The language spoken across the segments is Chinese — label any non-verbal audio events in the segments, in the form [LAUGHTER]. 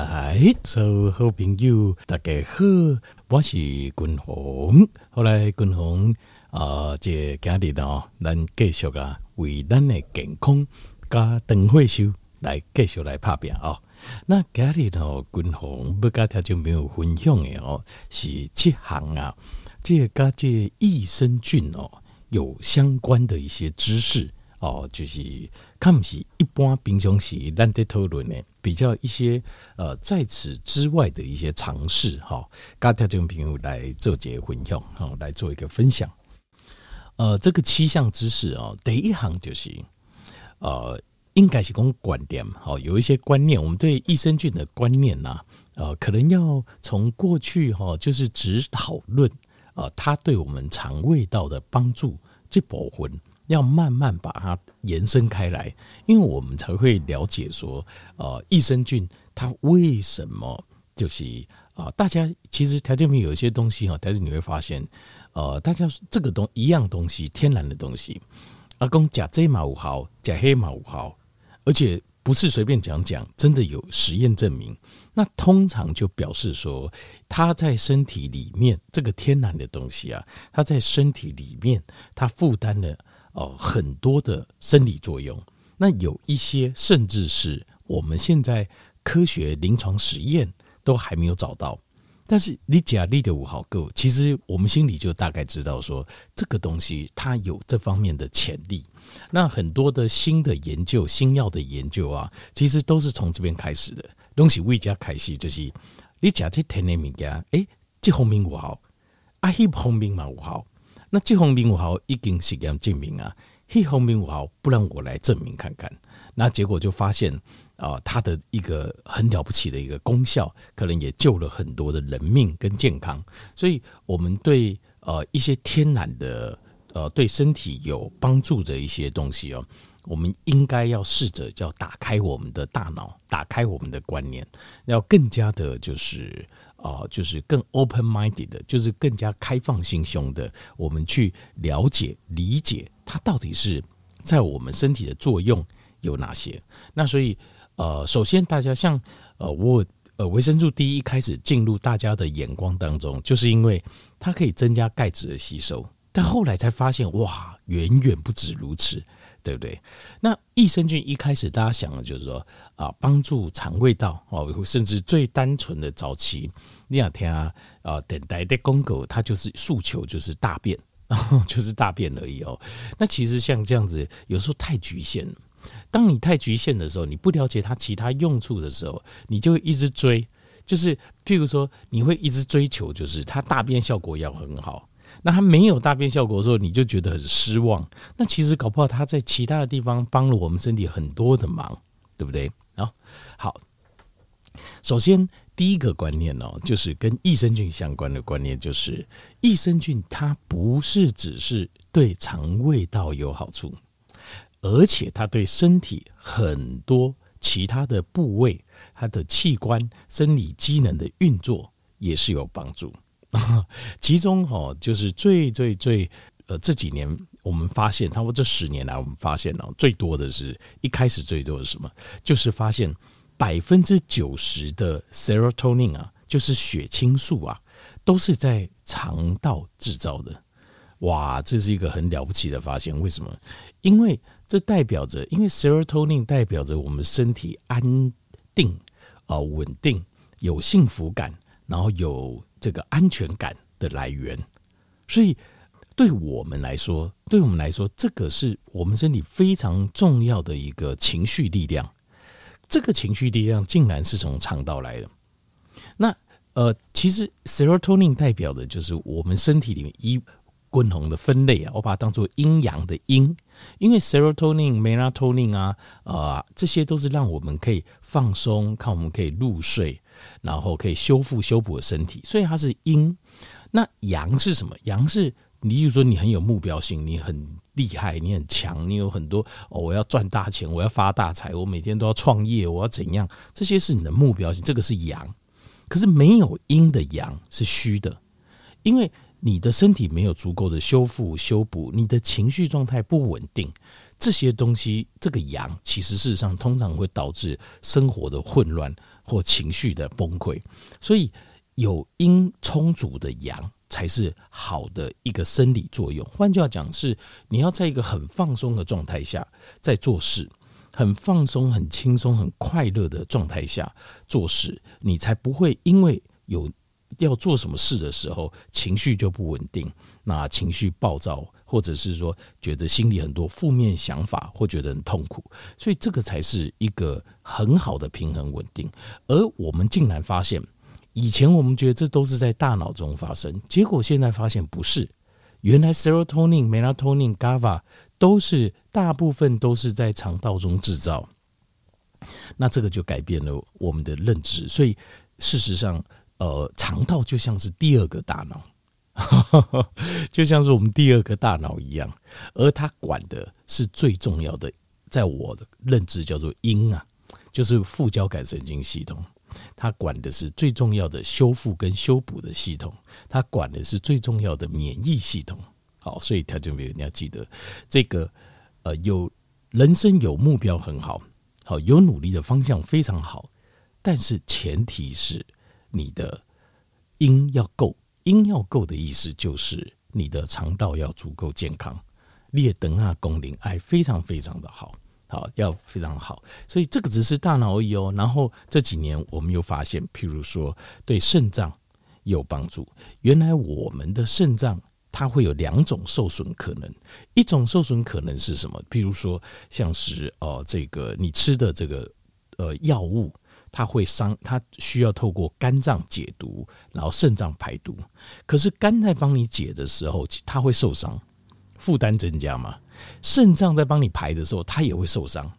来，所有好朋友大家好，我是君鸿。后来君鸿啊，这今日呢，咱继续啊，为咱的健康加长岁数来继续来拍拼哦。那今日呢，君鸿不跟大家没有分享的哦，是七项啊，这跟这益生菌哦有相关的一些知识哦，就是看不起一般平常时咱在讨论的。比较一些呃，在此之外的一些尝试哈，跟听众朋友来做一个分享哈，来做一个分享。呃，这个七项知识哦，第一行就是呃，应该是讲观点哈，有一些观念，我们对益生菌的观念呐，呃，可能要从过去哈，就是只讨论呃，它对我们肠胃道的帮助这部分。要慢慢把它延伸开来，因为我们才会了解说，呃，益生菌它为什么就是啊、呃？大家其实条件品有一些东西哈，但是你会发现，呃，大家这个东一样东西，天然的东西，阿公甲这马五毫，甲黑马五毫，而且不是随便讲讲，真的有实验证明。那通常就表示说，它在身体里面这个天然的东西啊，它在身体里面它负担了。哦，很多的生理作用，那有一些甚至是我们现在科学临床实验都还没有找到。但是你假立的五毫个，其实我们心里就大概知道说，这个东西它有这方面的潜力。那很多的新的研究、新药的研究啊，其实都是从这边开始的。东西未加开始就是你假设天然物件，诶，这红名五毫，啊，那红名嘛五毫。那这方面我好已经实验证明啊，这方面我好，不然我来证明看看。那结果就发现啊、呃，它的一个很了不起的一个功效，可能也救了很多的人命跟健康。所以，我们对呃一些天然的呃对身体有帮助的一些东西哦，我们应该要试着叫打开我们的大脑，打开我们的观念，要更加的就是。啊，就是更 open minded 的，就是更加开放心胸的，我们去了解、理解它到底是在我们身体的作用有哪些。那所以，呃，首先大家像呃，我呃维生素 D 一开始进入大家的眼光当中，就是因为它可以增加钙质的吸收，但后来才发现，哇，远远不止如此。对不对？那益生菌一开始大家想的就是说啊，帮助肠胃道哦，甚至最单纯的早期，你两天啊啊，等待的公狗，它就是诉求就是大便，[LAUGHS] 就是大便而已哦。那其实像这样子，有时候太局限了。当你太局限的时候，你不了解它其他用处的时候，你就会一直追，就是譬如说，你会一直追求，就是它大便效果要很好。那它没有大便效果的时候，你就觉得很失望。那其实搞不好它在其他的地方帮了我们身体很多的忙，对不对？啊，好。首先第一个观念哦，就是跟益生菌相关的观念，就是益生菌它不是只是对肠胃道有好处，而且它对身体很多其他的部位、它的器官、生理机能的运作也是有帮助。[LAUGHS] 其中哦，就是最最最呃，这几年我们发现，差不多这十年来，我们发现呢，最多的是一开始最多的是什么？就是发现百分之九十的 serotonin 啊，就是血清素啊，都是在肠道制造的。哇，这是一个很了不起的发现。为什么？因为这代表着，因为 serotonin 代表着我们身体安定啊、稳定、有幸福感，然后有。这个安全感的来源，所以对我们来说，对我们来说，这个是我们身体非常重要的一个情绪力量。这个情绪力量竟然是从肠道来的。那呃，其实 serotonin 代表的就是我们身体里面一均衡的分类啊，我把它当做阴阳的阴，因为 serotonin、melatonin 啊，呃，这些都是让我们可以放松，看我们可以入睡。然后可以修复修补身体，所以它是阴。那阳是什么？阳是你，比如说你很有目标性，你很厉害，你很强，你有很多哦，我要赚大钱，我要发大财，我每天都要创业，我要怎样？这些是你的目标性，这个是阳。可是没有阴的阳是虚的，因为你的身体没有足够的修复修补，你的情绪状态不稳定，这些东西，这个阳其实事实上通常会导致生活的混乱或情绪的崩溃，所以有阴充足的阳才是好的一个生理作用。换句话讲，是你要在一个很放松的状态下在做事，很放松、很轻松、很快乐的状态下做事，你才不会因为有要做什么事的时候情绪就不稳定，那情绪暴躁。或者是说觉得心里很多负面想法，或觉得很痛苦，所以这个才是一个很好的平衡稳定。而我们竟然发现，以前我们觉得这都是在大脑中发生，结果现在发现不是，原来 serotonin、melatonin、GABA 都是大部分都是在肠道中制造。那这个就改变了我们的认知，所以事实上，呃，肠道就像是第二个大脑。[LAUGHS] 就像是我们第二个大脑一样，而它管的是最重要的，在我的认知叫做阴啊，就是副交感神经系统，它管的是最重要的修复跟修补的系统，它管的是最重要的免疫系统。好，所以他就没有你要记得这个，呃，有人生有目标很好，好有努力的方向非常好，但是前提是你的阴要够。阴要够的意思就是你的肠道要足够健康，列等啊功能哎非常非常的好，好要非常好，所以这个只是大脑而已哦。然后这几年我们又发现，譬如说对肾脏有帮助。原来我们的肾脏它会有两种受损可能，一种受损可能是什么？譬如说像是呃这个你吃的这个呃药物。它会伤，它需要透过肝脏解毒，然后肾脏排毒。可是肝在帮你解的时候，它会受伤，负担增加嘛。肾脏在帮你排的时候，它也会受伤。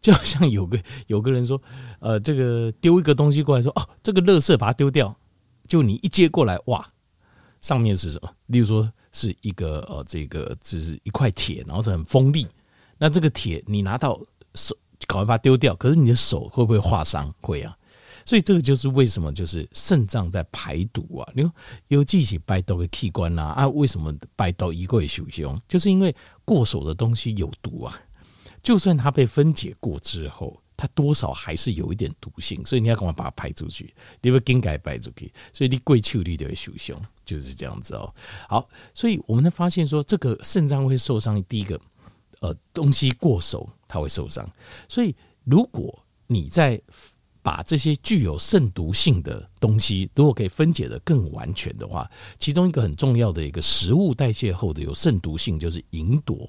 就好像有个有个人说，呃，这个丢一个东西过来说，哦，这个垃圾把它丢掉。就你一接过来，哇，上面是什么？例如说是一个呃，这个只是一块铁，然后是很锋利。那这个铁你拿到手。赶快把它丢掉，可是你的手会不会划伤？会啊，所以这个就是为什么就是肾脏在排毒啊。你说有记起排毒的器官啊，啊，为什么排毒一个会受伤？就是因为过手的东西有毒啊。就算它被分解过之后，它多少还是有一点毒性，所以你要赶快把它排出去，你不应该排出去，所以你跪求你就会受伤，就是这样子哦。好，所以我们才发现说，这个肾脏会受伤，第一个。呃，东西过手它会受伤，所以如果你在把这些具有肾毒性的东西，如果可以分解的更完全的话，其中一个很重要的一个食物代谢后的有肾毒性，就是吲哚，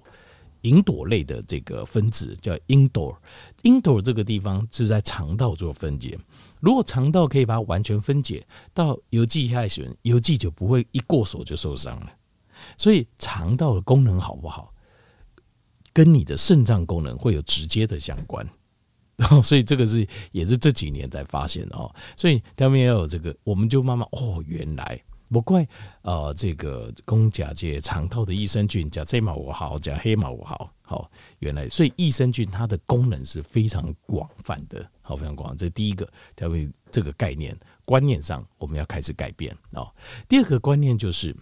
吲哚类的这个分子叫吲哚，吲哚这个地方是在肠道做分解，如果肠道可以把它完全分解到邮寄下去，邮寄就不会一过手就受伤了，所以肠道的功能好不好？跟你的肾脏功能会有直接的相关，然 [LAUGHS] 后所以这个是也是这几年才发现哦，所以他们要有这个，我们就慢慢哦，原来不怪呃这个公甲界肠道的益生菌，甲这毛我好，甲黑毛我好，好原来所以益生菌它的功能是非常广泛的，好非常广，这第一个，他们这个概念观念上我们要开始改变哦。第二个观念就是，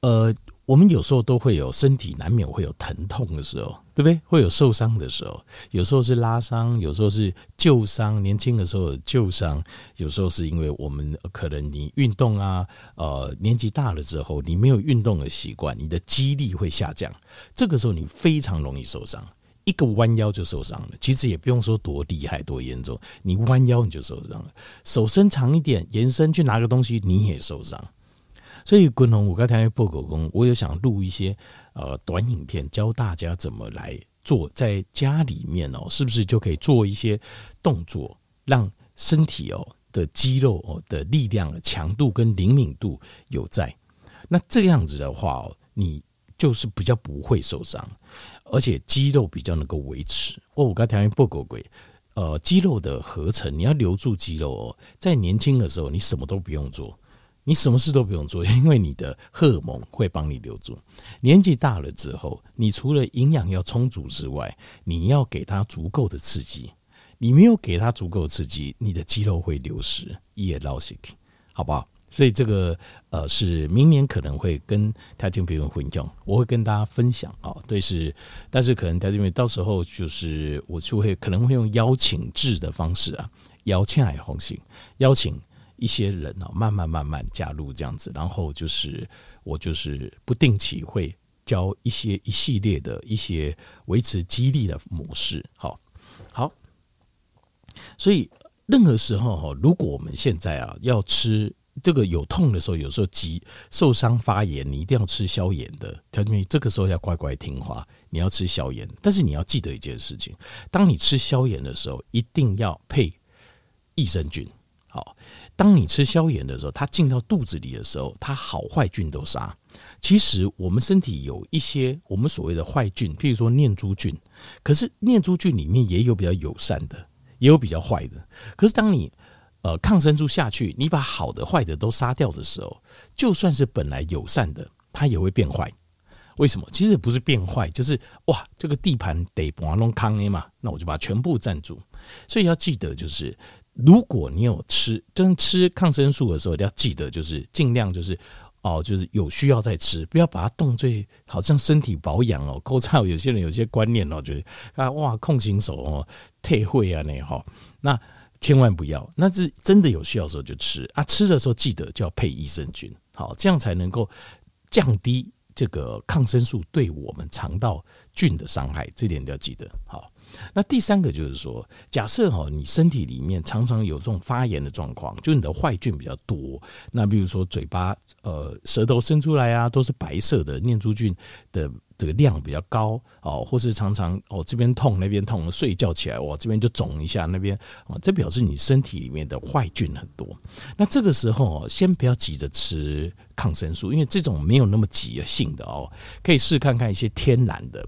呃。我们有时候都会有身体难免会有疼痛的时候，对不对？会有受伤的时候，有时候是拉伤，有时候是旧伤。年轻的时候旧伤，有时候是因为我们可能你运动啊，呃，年纪大了之后你没有运动的习惯，你的肌力会下降，这个时候你非常容易受伤，一个弯腰就受伤了。其实也不用说多厉害多严重，你弯腰你就受伤了。手伸长一点，延伸去拿个东西，你也受伤。所以，滚龙，我刚才报告工，我有想录一些呃短影片，教大家怎么来做，在家里面哦，是不是就可以做一些动作，让身体哦的肌肉哦的力量、强度跟灵敏度有在。那这样子的话哦，你就是比较不会受伤，而且肌肉比较能够维持。哦，我刚才报告过，呃，肌肉的合成，你要留住肌肉哦，在年轻的时候，你什么都不用做。你什么事都不用做，因为你的荷尔蒙会帮你留住。年纪大了之后，你除了营养要充足之外，你要给它足够的刺激。你没有给它足够的刺激，你的肌肉会流失，也老死，好不好？所以这个呃是明年可能会跟台经朋友分享，我会跟大家分享啊，对是，但是可能台经到时候就是我就会可能会用邀请制的方式啊，邀请来红星，邀请一些人啊，慢慢慢慢加入这样子，然后就是我就是不定期会教一些一系列的一些维持激励的模式，好，好，所以。任何时候哈，如果我们现在啊要吃这个有痛的时候，有时候急受伤发炎，你一定要吃消炎的。条件这个时候要乖乖听话，你要吃消炎。但是你要记得一件事情：当你吃消炎的时候，一定要配益生菌。好，当你吃消炎的时候，它进到肚子里的时候，它好坏菌都杀。其实我们身体有一些我们所谓的坏菌，譬如说念珠菌，可是念珠菌里面也有比较友善的。也有比较坏的，可是当你呃抗生素下去，你把好的坏的都杀掉的时候，就算是本来友善的，它也会变坏。为什么？其实不是变坏，就是哇，这个地盘得把它弄康了嘛，那我就把它全部占住。所以要记得，就是如果你有吃，真吃抗生素的时候，一定要记得就是尽量就是。哦，就是有需要再吃，不要把它当最好像身体保养哦。勾差有些人有些观念哦，觉得啊哇控型手哦退会啊那哈，那千万不要，那是真的有需要的时候就吃啊。吃的时候记得就要配益生菌，好，这样才能够降低这个抗生素对我们肠道菌的伤害，这点都要记得好。那第三个就是说，假设哈，你身体里面常常有这种发炎的状况，就你的坏菌比较多。那比如说嘴巴、呃，舌头伸出来啊，都是白色的，念珠菌的这个量比较高哦，或是常常哦这边痛那边痛，睡觉起来哇这边就肿一下，那边哦，这表示你身体里面的坏菌很多。那这个时候哦，先不要急着吃抗生素，因为这种没有那么急性的哦，可以试看看一些天然的。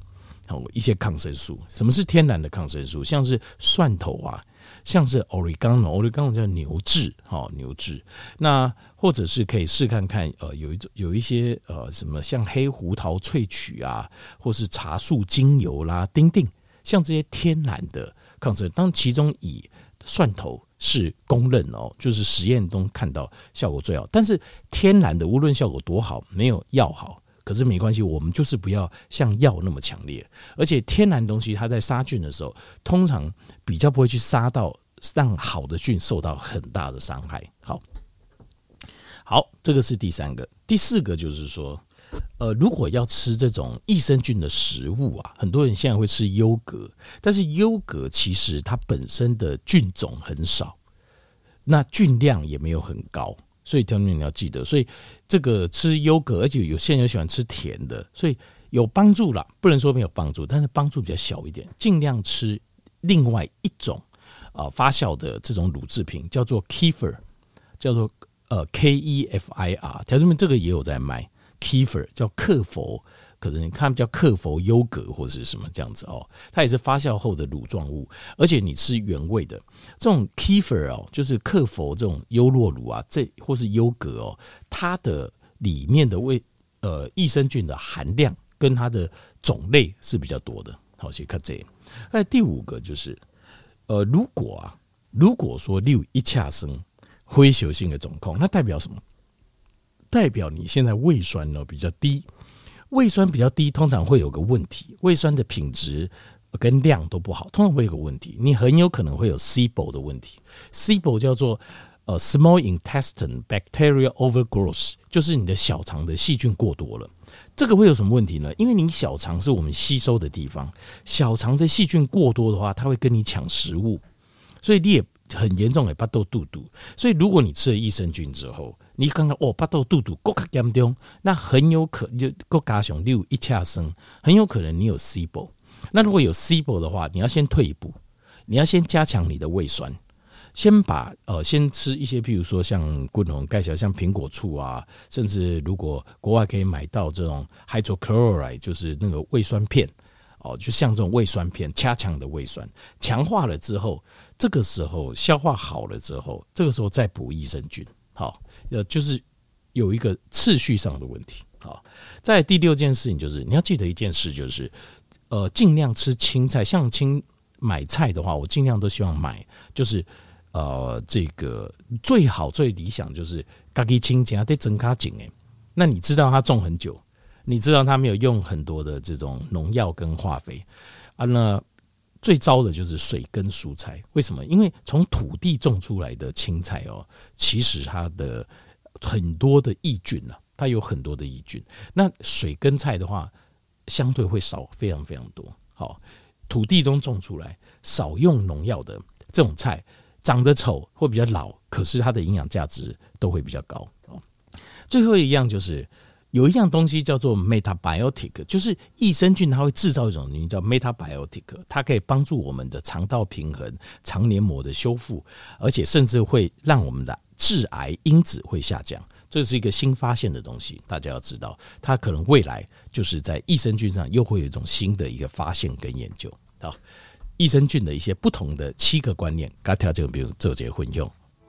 哦一些抗生素，什么是天然的抗生素？像是蒜头啊，像是 oregano，oregano 叫牛至，哈牛至。那或者是可以试看看，呃，有一种有一些呃什么像黑胡桃萃取啊，或是茶树精油啦，丁丁，像这些天然的抗生素，当其中以蒜头是公认哦，就是实验中看到效果最好。但是天然的无论效果多好，没有药好。可是没关系，我们就是不要像药那么强烈，而且天然东西它在杀菌的时候，通常比较不会去杀到让好的菌受到很大的伤害。好，好，这个是第三个，第四个就是说，呃，如果要吃这种益生菌的食物啊，很多人现在会吃优格，但是优格其实它本身的菌种很少，那菌量也没有很高。所以，听众你要记得，所以这个吃优格，而且有些人喜欢吃甜的，所以有帮助啦，不能说没有帮助，但是帮助比较小一点。尽量吃另外一种啊发酵的这种乳制品，叫做 Kefir，叫做呃 K E F I R，条子们这个也有在卖 Kefir，叫克佛。可能你看叫克佛优格或者是什么这样子哦，它也是发酵后的乳状物，而且你吃原味的这种 Kefir 哦，就是克佛这种优酪乳啊，这或是优格哦，它的里面的味呃益生菌的含量跟它的种类是比较多的。好，先看这。那第五个就是呃，如果啊，如果说你有一恰生灰球性的肿痛，那代表什么？代表你现在胃酸呢比较低。胃酸比较低，通常会有个问题，胃酸的品质跟量都不好，通常会有个问题，你很有可能会有 SIBO 的问题。SIBO 叫做呃 Small Intestine bacteria Overgrowth，就是你的小肠的细菌过多了。这个会有什么问题呢？因为你小肠是我们吸收的地方，小肠的细菌过多的话，它会跟你抢食物，所以你也很严重的巴豆肚肚。所以如果你吃了益生菌之后，你刚刚哦，巴豆肚肚，更加严重，那很有可能就更加上你有一恰生，很有可能你有 SIBO。那如果有 SIBO 的话，你要先退一步，你要先加强你的胃酸，先把呃先吃一些，譬如说像滚龙盖小，像苹果醋啊，甚至如果国外可以买到这种 hydrochloride，就是那个胃酸片哦，就像这种胃酸片，加强的胃酸，强化了之后，这个时候消化好了之后，这个时候再补益生菌，好。呃，就是有一个次序上的问题好。在第六件事情就是，你要记得一件事，就是呃，尽量吃青菜。像青买菜的话，我尽量都希望买，就是呃，这个最好最理想就是咖喱青加得整卡紧诶，那你知道它种很久，你知道它没有用很多的这种农药跟化肥啊？那最糟的就是水跟蔬菜，为什么？因为从土地种出来的青菜哦，其实它的很多的益菌啊，它有很多的益菌。那水跟菜的话，相对会少非常非常多。好，土地中种出来，少用农药的这种菜，长得丑或比较老，可是它的营养价值都会比较高。最后一样就是。有一样东西叫做 metabiotic，就是益生菌，它会制造一种东西叫 metabiotic，它可以帮助我们的肠道平衡、肠黏膜的修复，而且甚至会让我们的致癌因子会下降。这是一个新发现的东西，大家要知道，它可能未来就是在益生菌上又会有一种新的一个发现跟研究。好，益生菌的一些不同的七个观念，大家就比如做这些混用。